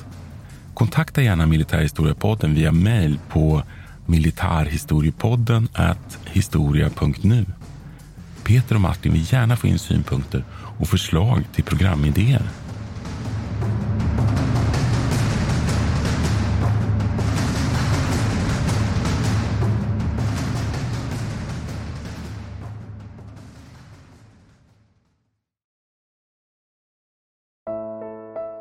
Kontakta gärna Militärhistoriepodden via mejl på militarhistoriepodden historia.nu. Peter och Martin vill gärna få in synpunkter och förslag till programidéer.